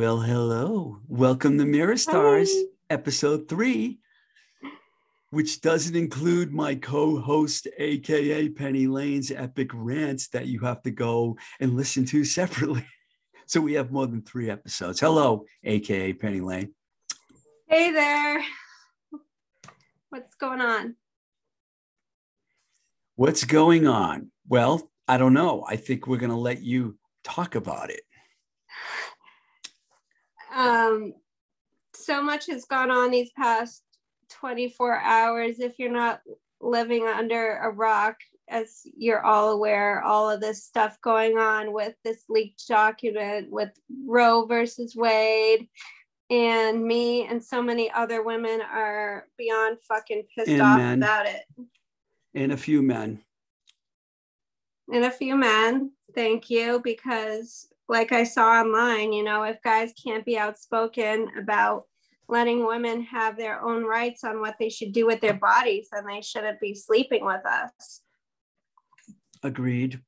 Well, hello. Welcome to Mirror Stars, Hi. episode three, which doesn't include my co host, AKA Penny Lane's epic rants that you have to go and listen to separately. So we have more than three episodes. Hello, AKA Penny Lane. Hey there. What's going on? What's going on? Well, I don't know. I think we're going to let you talk about it. Um, so much has gone on these past 24 hours. If you're not living under a rock, as you're all aware, all of this stuff going on with this leaked document with Roe versus Wade. And me and so many other women are beyond fucking pissed and off men. about it. And a few men. And a few men. Thank you. Because like I saw online, you know, if guys can't be outspoken about letting women have their own rights on what they should do with their bodies, then they shouldn't be sleeping with us. Agreed.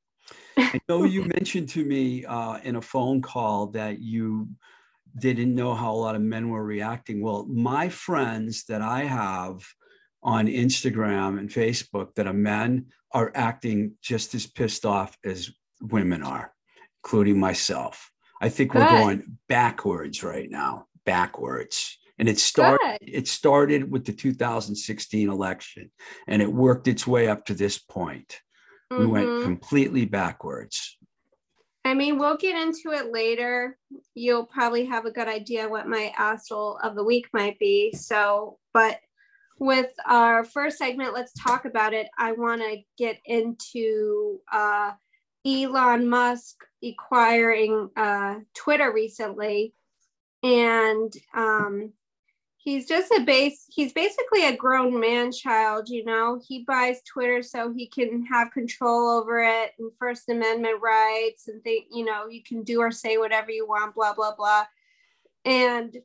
I know you mentioned to me uh, in a phone call that you didn't know how a lot of men were reacting. Well, my friends that I have on Instagram and Facebook that are men are acting just as pissed off as women are including myself. I think Good. we're going backwards right now, backwards. And it started it started with the 2016 election and it worked its way up to this point. Mm-hmm. We went mm-hmm. completely backwards. I mean, we'll get into it later. You'll probably have a good idea what my asshole of the week might be. So, but with our first segment, let's talk about it. I want to get into uh, Elon Musk acquiring uh, Twitter recently, and um, he's just a base. He's basically a grown man child. You know, he buys Twitter so he can have control over it and First Amendment rights and think. You know, you can do or say whatever you want. Blah blah blah, and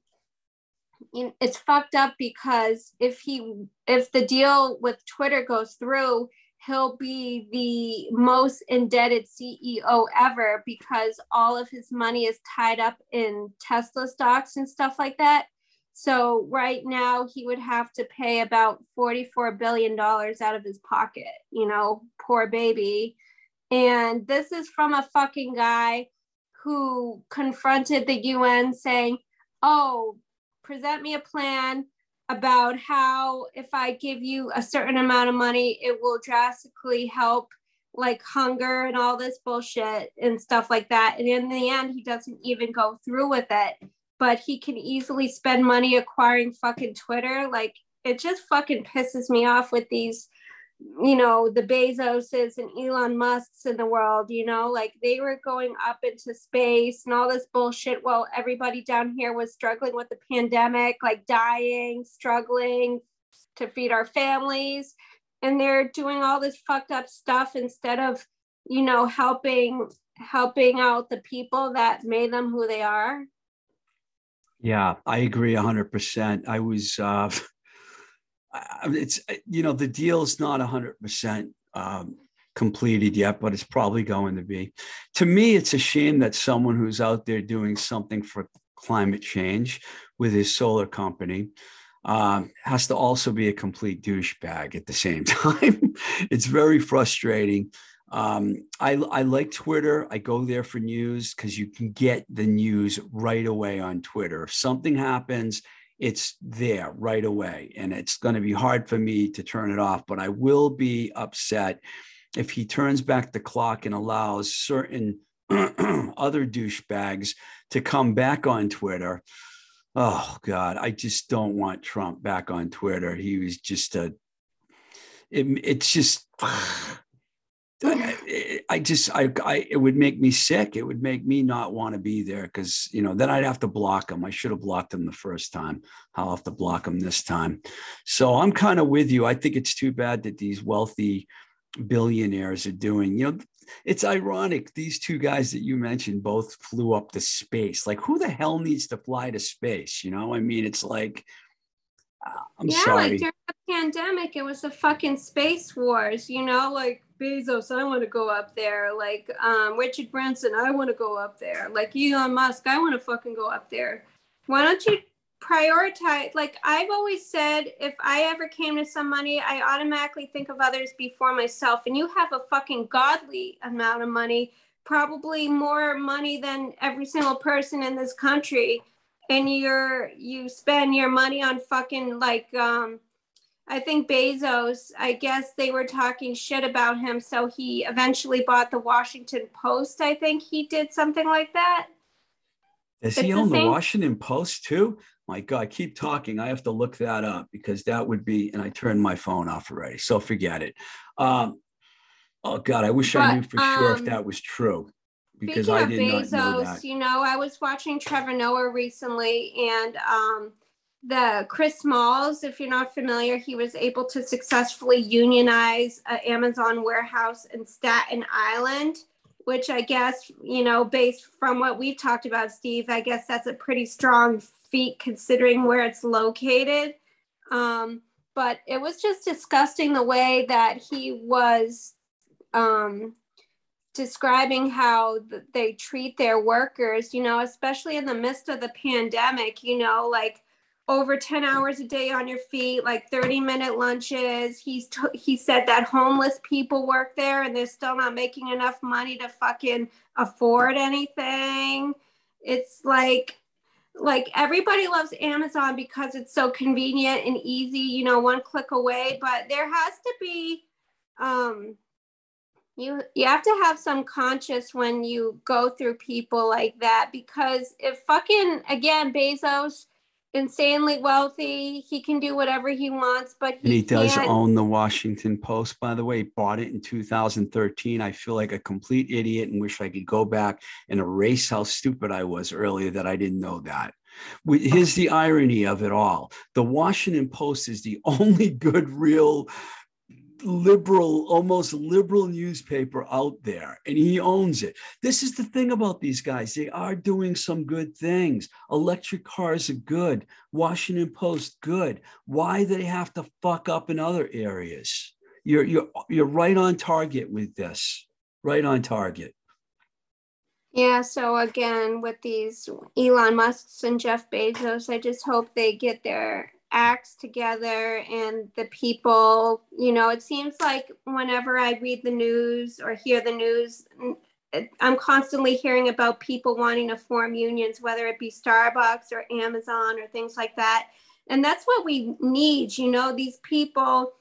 it's fucked up because if he if the deal with Twitter goes through he'll be the most indebted CEO ever because all of his money is tied up in Tesla stocks and stuff like that. So right now he would have to pay about $44 billion out of his pocket, you know, poor baby. And this is from a fucking guy who confronted the UN saying, oh, present me a plan about how if I give you a certain amount of money, it will drastically help like hunger and all this bullshit and stuff like that. And in the end, he doesn't even go through with it, but he can easily spend money acquiring fucking Twitter. Like it just fucking pisses me off with these you know the bezoses and elon musks in the world you know like they were going up into space and all this bullshit while everybody down here was struggling with the pandemic like dying struggling to feed our families. And they're doing all this fucked up stuff instead of you know helping helping out the people that made them who they are. Yeah i agree 100% i was uh it's you know the deal's not 100% um, completed yet but it's probably going to be to me it's a shame that someone who's out there doing something for climate change with his solar company um, has to also be a complete douchebag at the same time it's very frustrating um, I, I like Twitter. I go there for news because you can get the news right away on Twitter. If something happens, it's there right away. And it's going to be hard for me to turn it off, but I will be upset if he turns back the clock and allows certain other douchebags to come back on Twitter. Oh God, I just don't want Trump back on Twitter. He was just a. It, it's just I, I just I, I it would make me sick. It would make me not want to be there because you know then I'd have to block them. I should have blocked them the first time. I'll have to block them this time. So I'm kind of with you. I think it's too bad that these wealthy billionaires are doing. You know, it's ironic. These two guys that you mentioned both flew up to space. Like, who the hell needs to fly to space? You know, I mean, it's like uh, I'm yeah, sorry. like during the pandemic, it was the fucking space wars, you know, like Bezos, I want to go up there. Like um, Richard Branson, I want to go up there. Like Elon Musk, I want to fucking go up there. Why don't you prioritize? Like I've always said, if I ever came to some money, I automatically think of others before myself. And you have a fucking godly amount of money, probably more money than every single person in this country. And you're you spend your money on fucking like um I think Bezos, I guess they were talking shit about him. So he eventually bought the Washington Post. I think he did something like that. Does he own the, the Washington Post too? My God, keep talking. I have to look that up because that would be, and I turned my phone off already. So forget it. Um, oh God, I wish but, I knew for sure if um, that was true because I did Bezos, not know that. You know, I was watching Trevor Noah recently and um, the Chris Smalls, if you're not familiar, he was able to successfully unionize an Amazon warehouse in Staten Island, which I guess, you know, based from what we've talked about, Steve, I guess that's a pretty strong feat considering where it's located. Um, but it was just disgusting the way that he was um, describing how they treat their workers, you know, especially in the midst of the pandemic, you know, like over 10 hours a day on your feet like 30 minute lunches. He's t- he said that homeless people work there and they're still not making enough money to fucking afford anything. It's like like everybody loves amazon because it's so convenient and easy you know one click away but there has to be um you you have to have some conscience when you go through people like that because if fucking again bezos insanely wealthy. He can do whatever he wants, but he, and he does own the Washington Post, by the way. Bought it in 2013. I feel like a complete idiot and wish I could go back and erase how stupid I was earlier that I didn't know that. Here's the irony of it all the Washington Post is the only good, real liberal, almost liberal newspaper out there, and he owns it. This is the thing about these guys. They are doing some good things. Electric cars are good. Washington Post, good. Why they have to fuck up in other areas? You're you're you're right on target with this. Right on target. Yeah, so again, with these Elon Musk's and Jeff Bezos, I just hope they get their acts together and the people you know it seems like whenever i read the news or hear the news i'm constantly hearing about people wanting to form unions whether it be starbucks or amazon or things like that. And that's what we need you know these people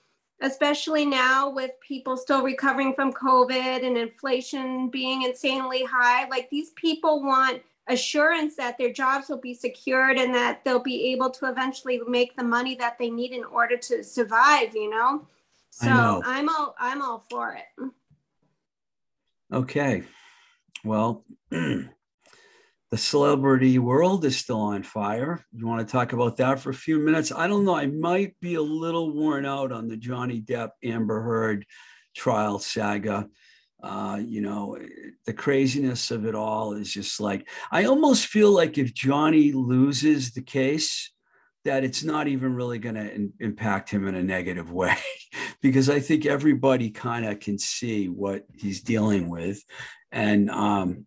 especially now with people still recovering from covid and inflation being insanely high like these people want assurance that their jobs will be secured and that they'll be able to eventually make the money that they need in order to survive you know? So know. i'm all i'm all for it. Okay. Well the celebrity world is still on fire. You want to talk about that for a few minutes? I don't know i might be a little worn out on the johnny depp amber heard trial saga uh, you know, the craziness of it all is just like, I almost feel like if Johnny loses the case, that it's not even really going to impact him in a negative way because I think everybody kind of can see what he's dealing with. And um,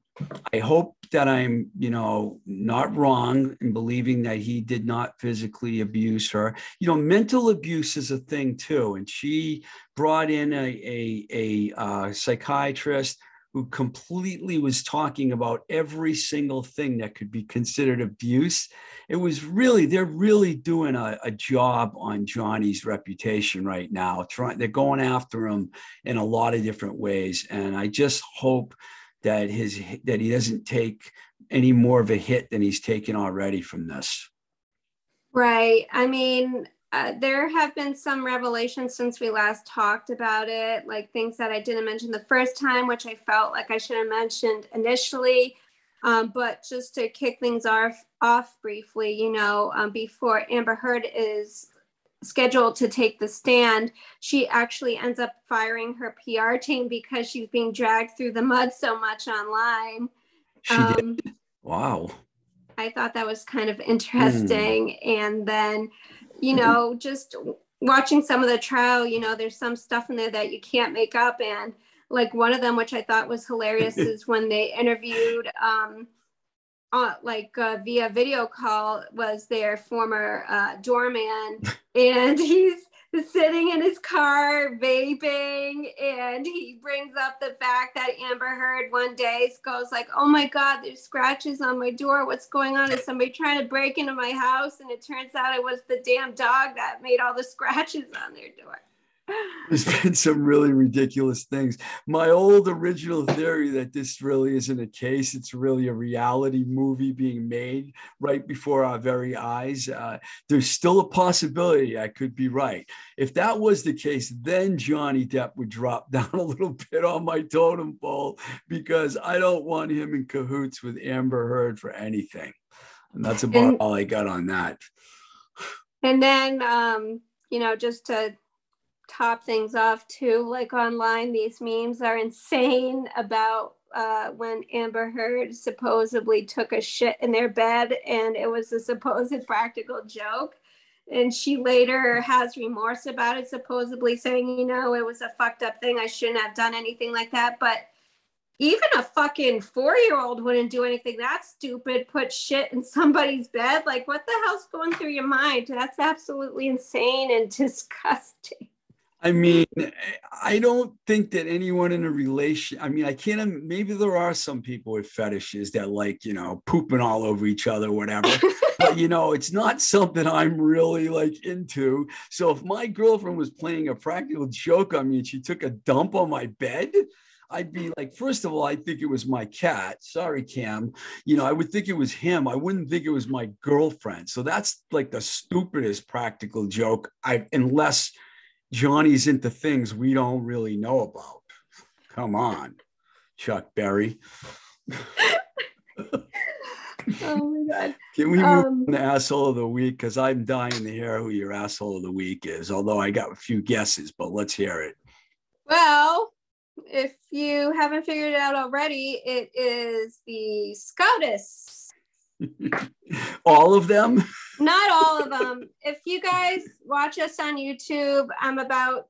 I hope that I'm, you know, not wrong in believing that he did not physically abuse her. You know, mental abuse is a thing too. And she brought in a, a, a uh, psychiatrist who completely was talking about every single thing that could be considered abuse. It was really, they're really doing a, a job on Johnny's reputation right now. Trying, they're going after him in a lot of different ways. And I just hope that his that he doesn't take any more of a hit than he's taken already from this. Right. I mean, uh, there have been some revelations since we last talked about it, like things that I didn't mention the first time, which I felt like I should have mentioned initially. Um, but just to kick things off, off briefly, you know, um, before Amber Heard is scheduled to take the stand, she actually ends up firing her PR team because she's being dragged through the mud so much online. She um, did. Wow. I thought that was kind of interesting. Mm. And then, you know, just watching some of the trial, you know, there's some stuff in there that you can't make up. And like one of them, which I thought was hilarious, is when they interviewed, um, uh, like uh, via video call, was their former uh, doorman, and he's sitting in his car vaping and he brings up the fact that amber heard one day goes like oh my god there's scratches on my door. What's going on? Is somebody trying to break into my house? And it turns out it was the damn dog that made all the scratches on their door there's been some really ridiculous things. My old original theory that this really isn't a case, it's really a reality movie being made right before our very eyes. Uh, there's still a possibility I could be right. If that was the case, then Johnny Depp would drop down a little bit on my totem pole because I don't want him in cahoots with Amber Heard for anything. And that's about and, all I got on that. And then, um, you know, just to top things off too. Like online, these memes are insane about uh, when Amber Heard supposedly took a shit in their bed and it was a supposed practical joke. And she later has remorse about it, supposedly saying, you know, it was a fucked up thing. I shouldn't have done anything like that. But even a fucking four year old wouldn't do anything that stupid, put shit in somebody's bed. Like, what the hell's going through your mind? That's absolutely insane and disgusting. I mean, I don't think that anyone in a relation, I mean, I can't, maybe there are some people with fetishes that like, you know, pooping all over each other, whatever. but, you know, it's not something I'm really like into. So if my girlfriend was playing a practical joke on me and she took a dump on my bed, I'd be like, first of all, I think it was my cat. Sorry, Cam. You know, I would think it was him. I wouldn't think it was my girlfriend. So that's like the stupidest practical joke. I unless Johnny's into things we don't really know about. Come on, Chuck Berry. oh my god. Can we move um, on to the asshole of the week? Because I'm dying to hear who your asshole of the week is, although I got a few guesses, but let's hear it. Well, if you haven't figured it out already, it is the SCOTUS all of them? Not all of them. If you guys watch us on YouTube, I'm about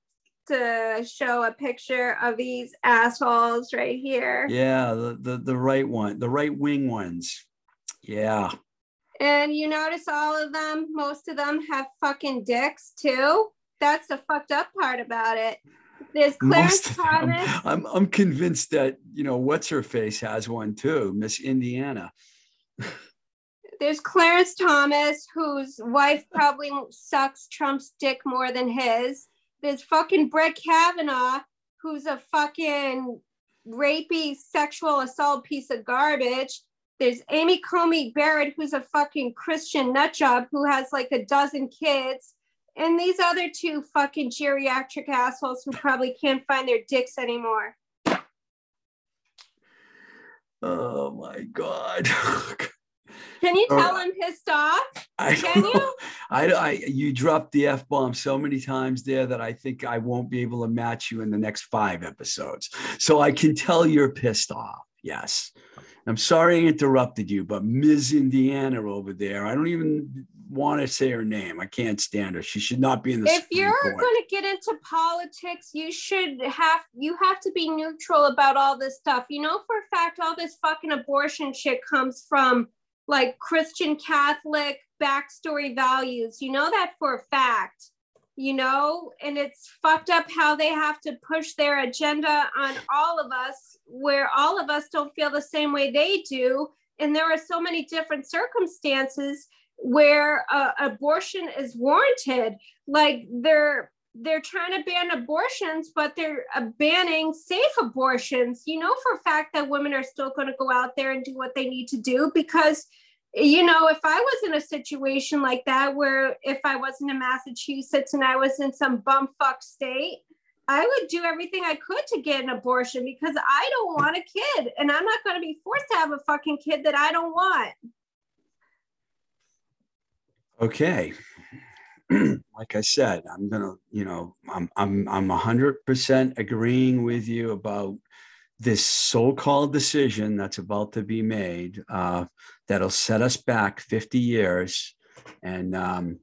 to show a picture of these assholes right here. Yeah, the, the, the right one, the right wing ones. Yeah. And you notice all of them, most of them have fucking dicks too. That's the fucked up part about it. There's Clarence Thomas. I'm, I'm convinced that, you know, what's her face has one too, Miss Indiana. there's Clarence Thomas, whose wife probably sucks Trump's dick more than his. There's fucking Brett Kavanaugh, who's a fucking rapey sexual assault piece of garbage. There's Amy Coney Barrett, who's a fucking Christian nutjob who has like a dozen kids. And these other two fucking geriatric assholes who probably can't find their dicks anymore. Oh my God. Can you tell I'm pissed off? I, Can you? I, I, you dropped the f bomb so many times there that I think I won't be able to match you in the next five episodes. So I can tell you're pissed off. Yes. I'm sorry I interrupted you, but Ms. Indiana over there, I don't even want to say her name. I can't stand her. She should not be in the. If you're going to get into politics, you should have you have to be neutral about all this stuff. You know for a fact all this fucking abortion shit comes from like Christian Catholic backstory values. You know that for a fact, you know, and it's fucked up how they have to push their agenda on all of us, where all of us don't feel the same way they do. And there are so many different circumstances where uh, abortion is warranted. Like they're they're trying to ban abortions, but they're uh, banning safe abortions. You know for a fact that women are still going to go out there and do what they need to do because, you know, if I was in a situation like that, where if I wasn't in Massachusetts and I was in some bumfuck state, I would do everything I could to get an abortion because I don't want a kid and I'm not going to be forced to have a fucking kid that I don't want. Okay. like I said, I'm gonna, you know, I'm I'm I'm hundred percent agreeing with you about this so-called decision that's about to be made uh, that'll set us back 50 years, and um,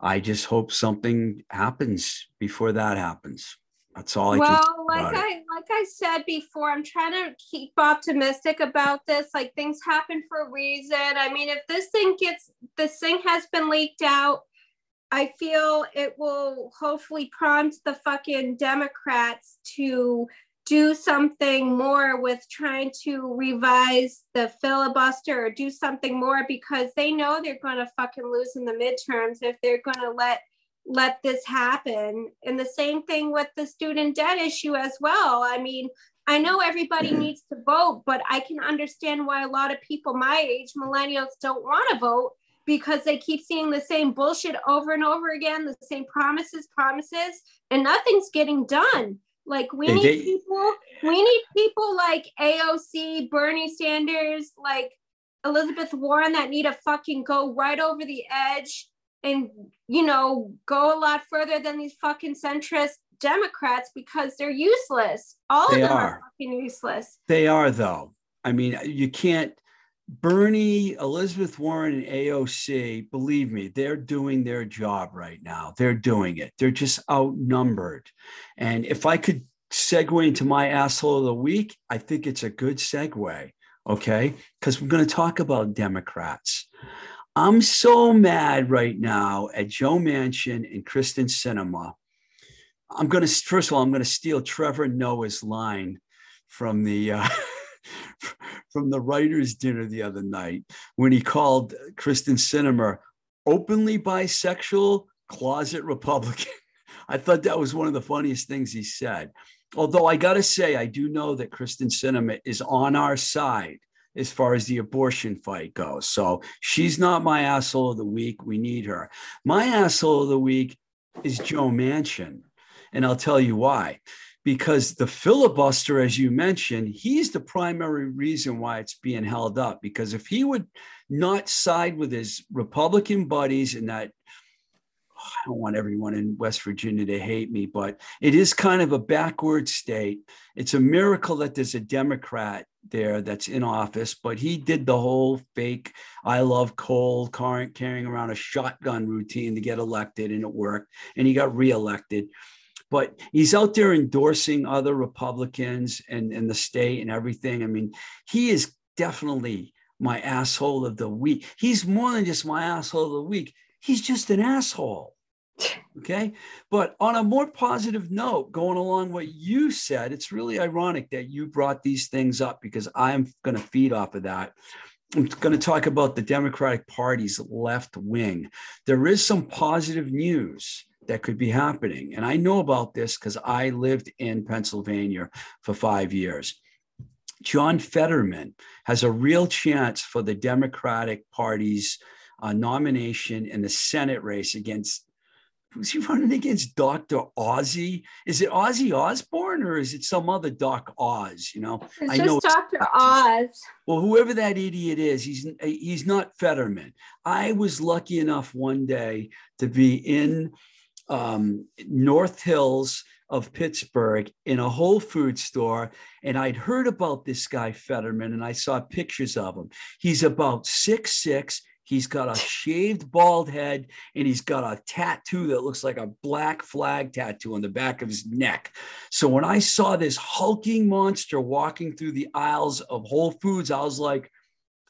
I just hope something happens before that happens. That's all I well, like I like I said before, I'm trying to keep optimistic about this. Like things happen for a reason. I mean, if this thing gets this thing has been leaked out, I feel it will hopefully prompt the fucking Democrats to do something more with trying to revise the filibuster or do something more because they know they're going to fucking lose in the midterms if they're going to let let this happen. And the same thing with the student debt issue as well. I mean i know everybody needs to vote but i can understand why a lot of people my age millennials don't want to vote because they keep seeing the same bullshit over and over again the same promises promises and nothing's getting done like we need they, people, we need people like AOC, Bernie Sanders, like Elizabeth Warren that need to fucking go right over the edge and you know go a lot further than these fucking centrist Democrats because they're useless. All of them are. are fucking useless. They are though. I mean, you can't Bernie, Elizabeth Warren, and AOC, believe me, they're doing their job right now. They're doing it. They're just outnumbered. And if I could segue into my asshole of the week, I think it's a good segue. Okay. Because we're going to talk about Democrats. I'm so mad right now at Joe Manchin and Kyrsten Sinema. I'm going to, first of all, I'm going to steal Trevor Noah's line from the, uh, from the writers' dinner the other night when he called Kyrsten Sinema openly bisexual, closet Republican. I thought that was one of the funniest things he said. Although I got to say, I do know that Kyrsten Sinema is on our side as far as the abortion fight goes. So she's not my asshole of the week. We need her. My asshole of the week is Joe Manchin. And I'll tell you why because the filibuster, as you mentioned, he's the primary reason why it's being held up. Because if he would not side with his Republican buddies in that, oh, I don't want everyone in West Virginia to hate me, but it is kind of a backward state. It's a miracle that there's a Democrat there that's in office, but he did the whole fake I love coal carrying around a shotgun routine to get elected, and it worked. And he got reelected but he's out there endorsing other Republicans and, and the state and everything. I mean, he is definitely my asshole of the week. He's more than just my asshole of the week. He's just an asshole. Okay. But on a more positive note, going along what you said, it's really ironic that you brought these things up because I'm going to feed off of that. I'm going to talk about the Democratic Party's left wing. There is some positive news that could be happening. And I know about this because I lived in Pennsylvania for five years. John Fetterman has a real chance for the Democratic Party's uh, nomination in the Senate race against who's he running against? Dr. Ozzy? Is it Ozzy Osbourne or is it some other Doc Oz? You know, it's I just know Dr. Oz. Well, whoever that idiot is, he's he's not Fetterman. I was lucky enough one day to be in um, North Hills of Pittsburgh in a Whole Food store. And I'd heard about this guy, Fetterman, and I saw pictures of him. He's about six six. He's got a shaved bald head and he's got a tattoo that looks like a black flag tattoo on the back of his neck. So when I saw this hulking monster walking through the aisles of Whole Foods, I was like,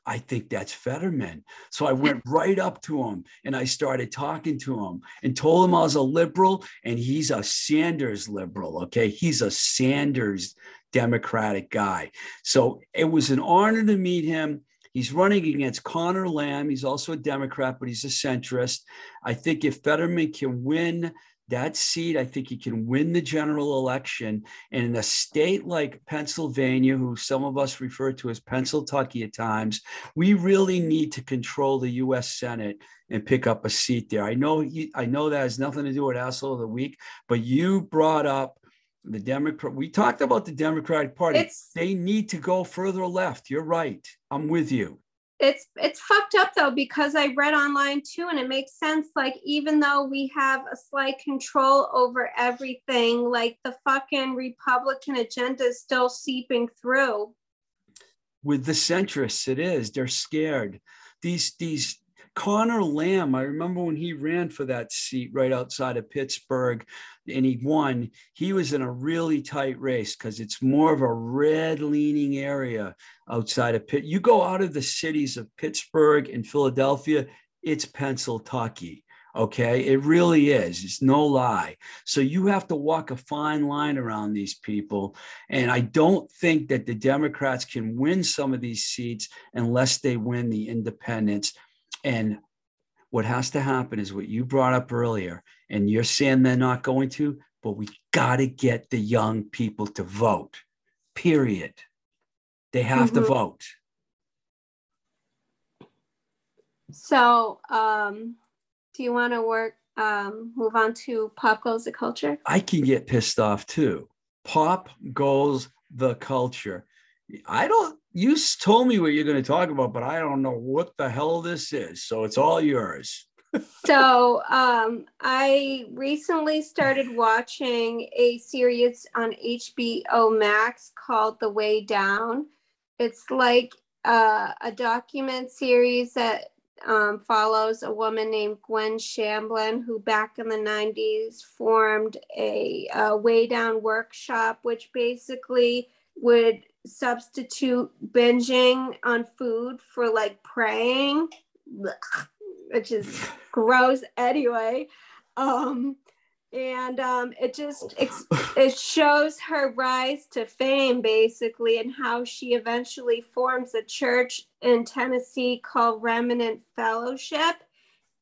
I think that's Fetterman. So I went right up to him and I started talking to him and told him I was a liberal and he's a Sanders liberal. Okay. He's a Sanders Democratic guy. So it was an honor to meet him. He's running against Connor Lamb. He's also a Democrat, but he's a centrist. I think if Fetterman can win that seat, I think he can win the general election. And in a state like Pennsylvania, who some of us refer to as Pennsylvania at times, we really need to control the U.S. Senate and pick up a seat there. I know, I know that has nothing to do with asshole of the week, but you brought up the Democrat. We talked about the Democratic Party. It's, they need to go further left. You're right. I'm with you it's it's fucked up though because I read online too, and it makes sense. Like even though we have a slight control over everything, like the fucking Republican agenda is still seeping through. With the centrists, it is. They're scared. These these Connor Lamb, I remember when he ran for that seat right outside of Pittsburgh and he won, he was in a really tight race because it's more of a red leaning area outside of Pitt. You go out of the cities of Pittsburgh and Philadelphia, it's Pennsylvania. Okay. It really is. It's no lie. So you have to walk a fine line around these people. And I don't think that the Democrats can win some of these seats unless they win the independents. And what has to happen is what you brought up earlier. And you're saying they're not going to, but we got to get the young people to vote, period. They have mm-hmm. to vote. So, um, do you want to work um, move on to pop goes the culture i can get pissed off too pop goes the culture i don't you told me what you're going to talk about but i don't know what the hell this is so it's all yours. So um, i recently started watching a series on hbo max called the way down. It's like uh, a document series that um, follows a woman named Gwen Shamblin, who back in the 90s formed a, a way down workshop, which basically would substitute binging on food for like praying, which is gross anyway. Um, and um, it just it shows her rise to fame basically and how she eventually forms a church in tennessee called remnant fellowship.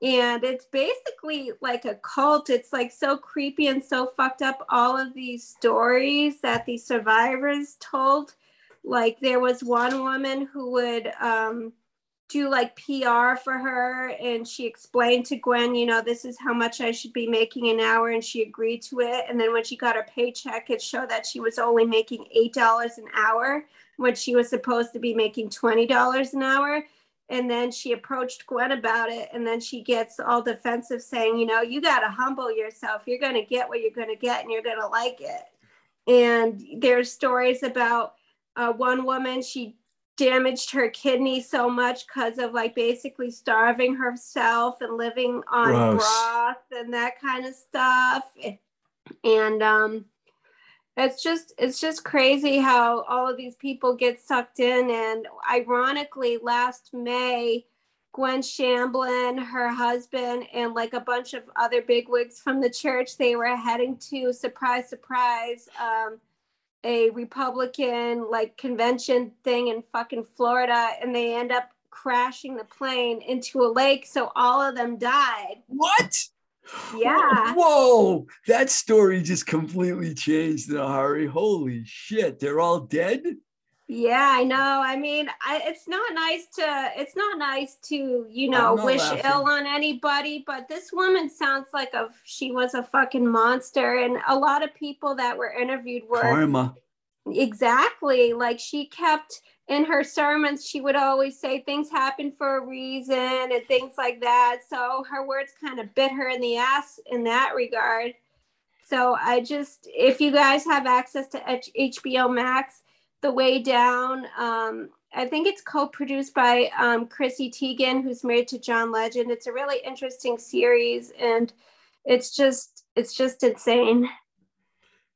And it's basically like a cult. It's like so creepy and so fucked up all of these stories that the survivors told like there was one woman who would um, do like PR for her and she explained to Gwen, you know, this is how much I should be making an hour and she agreed to it. And then when she got her paycheck, it showed that she was only making $8 an hour when she was supposed to be making $20 an hour. And then she approached Gwen about it. And then she gets all defensive saying, you know, you got to humble yourself. You're going to get what you're going to get and you're going to like it. And there's stories about uh, one woman, she damaged her kidney so much because of like basically starving herself and living on Gross. broth and that kind of stuff and um it's just it's just crazy how all of these people get sucked in and ironically last may gwen shamblin her husband and like a bunch of other bigwigs from the church they were heading to surprise surprise um, a Republican like convention thing in fucking Florida and they end up crashing the plane into a lake. So all of them died. What? Yeah. Whoa, that story just completely changed in a hurry. Holy shit, they're all dead? Yeah, I know. I mean, I, it's not nice to it's not nice to, you know, wish laughing. ill on anybody, but this woman sounds like a she was a fucking monster and a lot of people that were interviewed were karma. Exactly. Like she kept in her sermons, she would always say things happen for a reason and things like that. So her words kind of bit her in the ass in that regard. So I just, if you guys have access to HBO Max, the Way Down. Um, I think it's co-produced by um, Chrissy Teigen, who's married to John Legend. It's a really interesting series, and it's just it's just insane.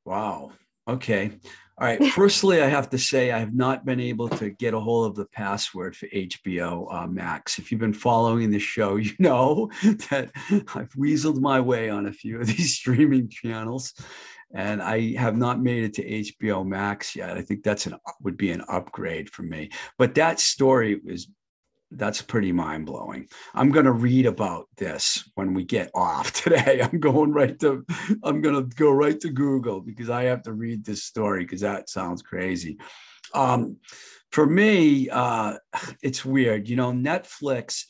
Wow. Okay. All right. Firstly, I have to say I have not been able to get a hold of the password for HBO uh, Max. If you've been following the show, you know that I've weaseled my way on a few of these streaming channels and I have not made it to HBO Max yet. I think that's an would be an upgrade for me. But that story is that's pretty mind blowing. I'm going to read about this when we get off today. I'm going right to I'm going to go right to Google because I have to read this story because that sounds crazy. Um, for me, uh, it's weird. You know, Netflix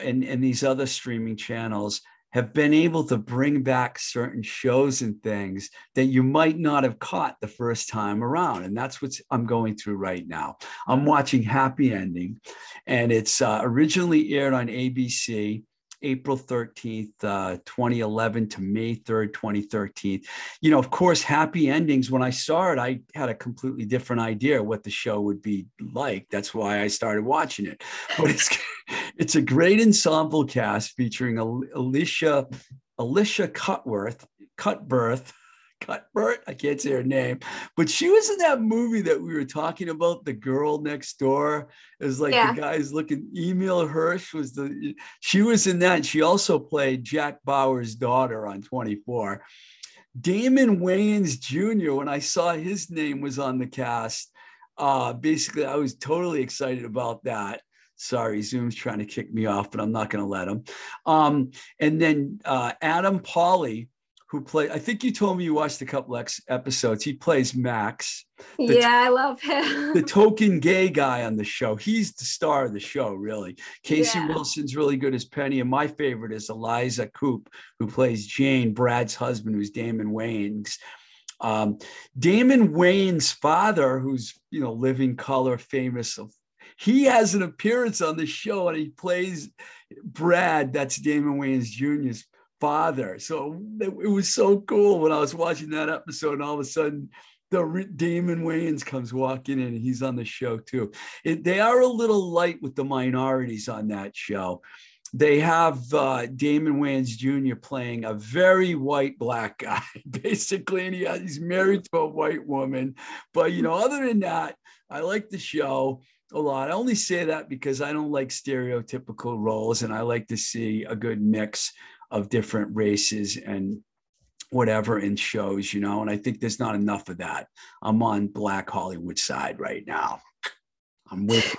and, and these other streaming channels have been able to bring back certain shows and things that you might not have caught the first time around. And that's what I'm going through right now. I'm watching Happy Ending, and it's uh, originally aired on ABC. April 13th, uh, 2011 to May 3rd, 2013. You know, of course, happy endings. When I saw it, I had a completely different idea what the show would be like. That's why I started watching it. But it's it's a great ensemble cast featuring Alicia Alicia Cutworth, Cutbirth, Cuthbert. I can't say her name, but she was in that movie that we were talking about, The Girl Next Door. It was like yeah. the guys looking. Emile Hirsch was the. She was in that. She also played Jack Bauer's daughter on 24. Damon Wayans Jr. When I saw his name was on the cast, uh, basically I was totally excited about that. Sorry, Zoom's trying to kick me off, but I'm not going to let him. Um, and then uh, Adam Pally who play. I think you told me you watched a couple ex- episodes. He plays Max. Yeah, I love him. the token gay guy on the show. He's the star of the show, really. Casey yeah. Wilson's really good as Penny, and my favorite is Eliza Coupe, who plays Jane, Brad's husband, who's Damon Wayans. Um, Damon Wayans' father, who's you know living color, famous of he has an appearance on the show and he plays Brad. That's Damon Wayans Jr.'s father. So it, was so cool when I was watching that episode, and all of a sudden, the Damon Wayans comes walking in, and he's on the show too. It, they are a little light with the minorities on that show. They have uh, Damon Wayans Jr. playing a very white black guy, basically, and he, he's married to a white woman. But you know, other than that, I like the show a lot. I only say that because I don't like stereotypical roles, and I like to see a good mix of different races and whatever in shows, you know, and I think there's not enough of that. I'm on Black Hollywood side right now. I'm with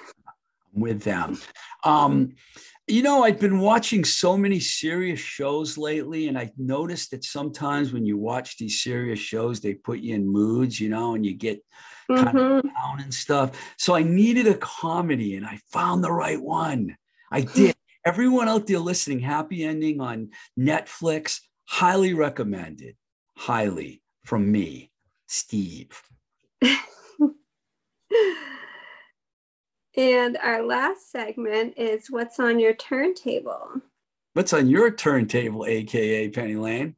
I'm with them. Um, you know, I've been watching so many serious shows lately, and I noticed that sometimes when you watch these serious shows, they put you in moods, you know, and you get kind mm-hmm. of down and stuff. So I needed a comedy, and I found the right one. I did everyone out there listening, happy ending on Netflix, highly recommended. Highly from me, Steve. and our last segment is What's on Your Turntable? What's on your turntable, AKA Penny Lane?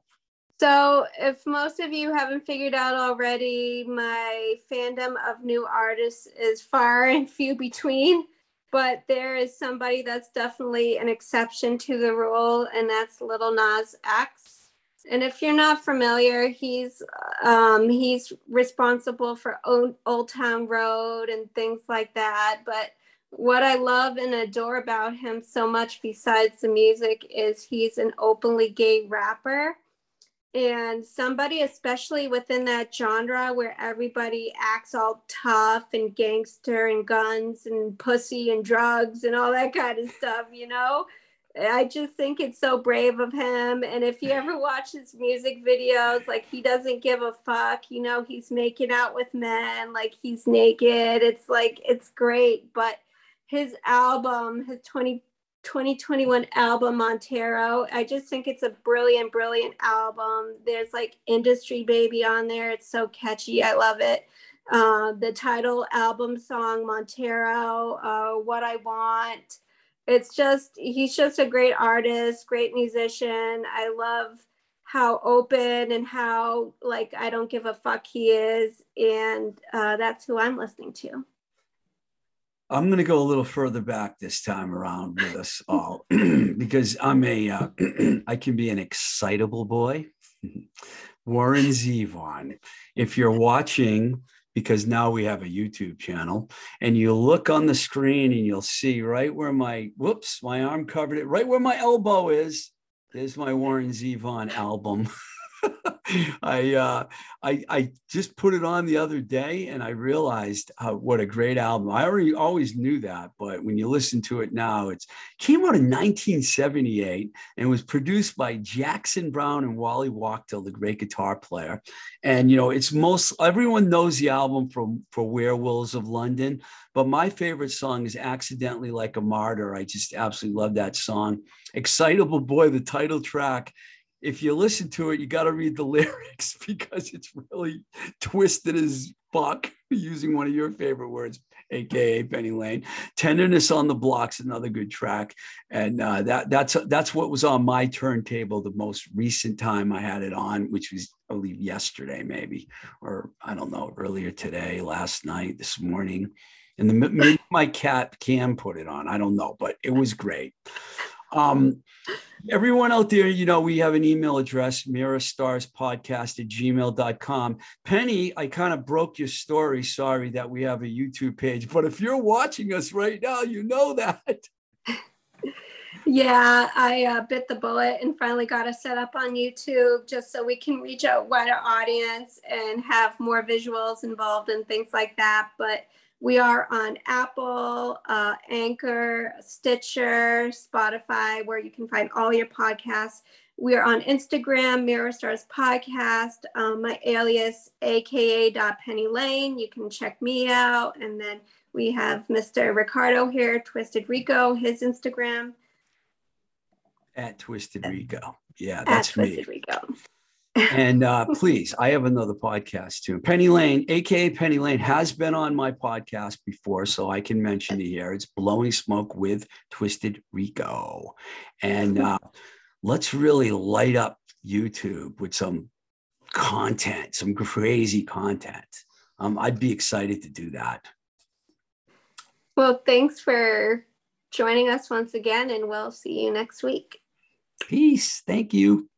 So, if most of you haven't figured out already, my fandom of new artists is far and few between but there is somebody that's definitely an exception to the rule, and that's Lil Nas X. And if you're not familiar, he's um, he's responsible for Old, Old Town Road and things like that. But what I love and adore about him so much, besides the music, is he's an openly gay rapper and somebody especially within that genre where everybody acts all tough and gangster and guns and pussy and drugs and all that kind of stuff you know? I just think it's so brave of him. And if you ever watch his music videos like he doesn't give a fuck you know? He's making out with men like he's naked. It's like it's great. But his album his 20 2021 album Montero. I just think it's a brilliant, brilliant album. There's like Industry Baby on there. It's so catchy. I love it. Uh, the title album song Montero, uh, What I Want. It's just, he's just a great artist, great musician. I love how open and how like I don't give a fuck he is. And uh, that's who I'm listening to. I'm going to go a little further back this time around with us all because I'm a uh, I can be an excitable boy. Warren Zevon. If you're watching, because now we have a YouTube channel, and you look on the screen and you'll see right where my whoops, my arm covered it, right where my elbow is. There's my Warren Zevon album. I, uh, I I just put it on the other day, and I realized how, what a great album. I already always knew that, but when you listen to it now, it came out in 1978 and was produced by Jackson Browne and Waddy Wachtel, the great guitar player. And you know, it's most everyone knows the album from for Werewolves of London, but my favorite song is "Accidentally Like a Martyr." I just absolutely love that song. Excitable Boy, the title track if you listen to it, you got to read the lyrics because it's really twisted as fuck. using one of your favorite words, aka Penny Lane. Tenderness on the Blocks, another good track, and uh, that that's that's what was on my turntable the most recent time I had it on, which was I believe yesterday, maybe, or I don't know, earlier today, last night, this morning. And the, maybe my cat can put it on. I don't know, but it was great. Um, everyone out there, you know, we have an email address, mirrorstarspodcast at gmail.com. Penny, I kind of broke your story. Sorry that we have a YouTube page, but if you're watching us right now, you know that. Yeah, I uh, bit the bullet and finally got us set up on YouTube just so we can reach a wider audience and have more visuals involved and things like that. But we are on Apple, uh, Anchor, Stitcher, Spotify, where you can find all your podcasts. We are on Instagram, Mirror Stars Podcast. Um, my alias, aka Penny Lane. You can check me out. And then we have Mr. Ricardo here, Twisted Rico, his Instagram. At Twisted Rico. Yeah, that's At Twisted me. Rico and uh, please, I have another podcast too. Penny Lane, aka Penny Lane, has been on my podcast before, so I can mention it here. It's Blowing Smoke with Twisted Rico, and uh, let's really light up YouTube with some content, some crazy content. Um, I'd be excited to do that. Well, thanks for joining us once again, and we'll see you next week. Peace. Thank you.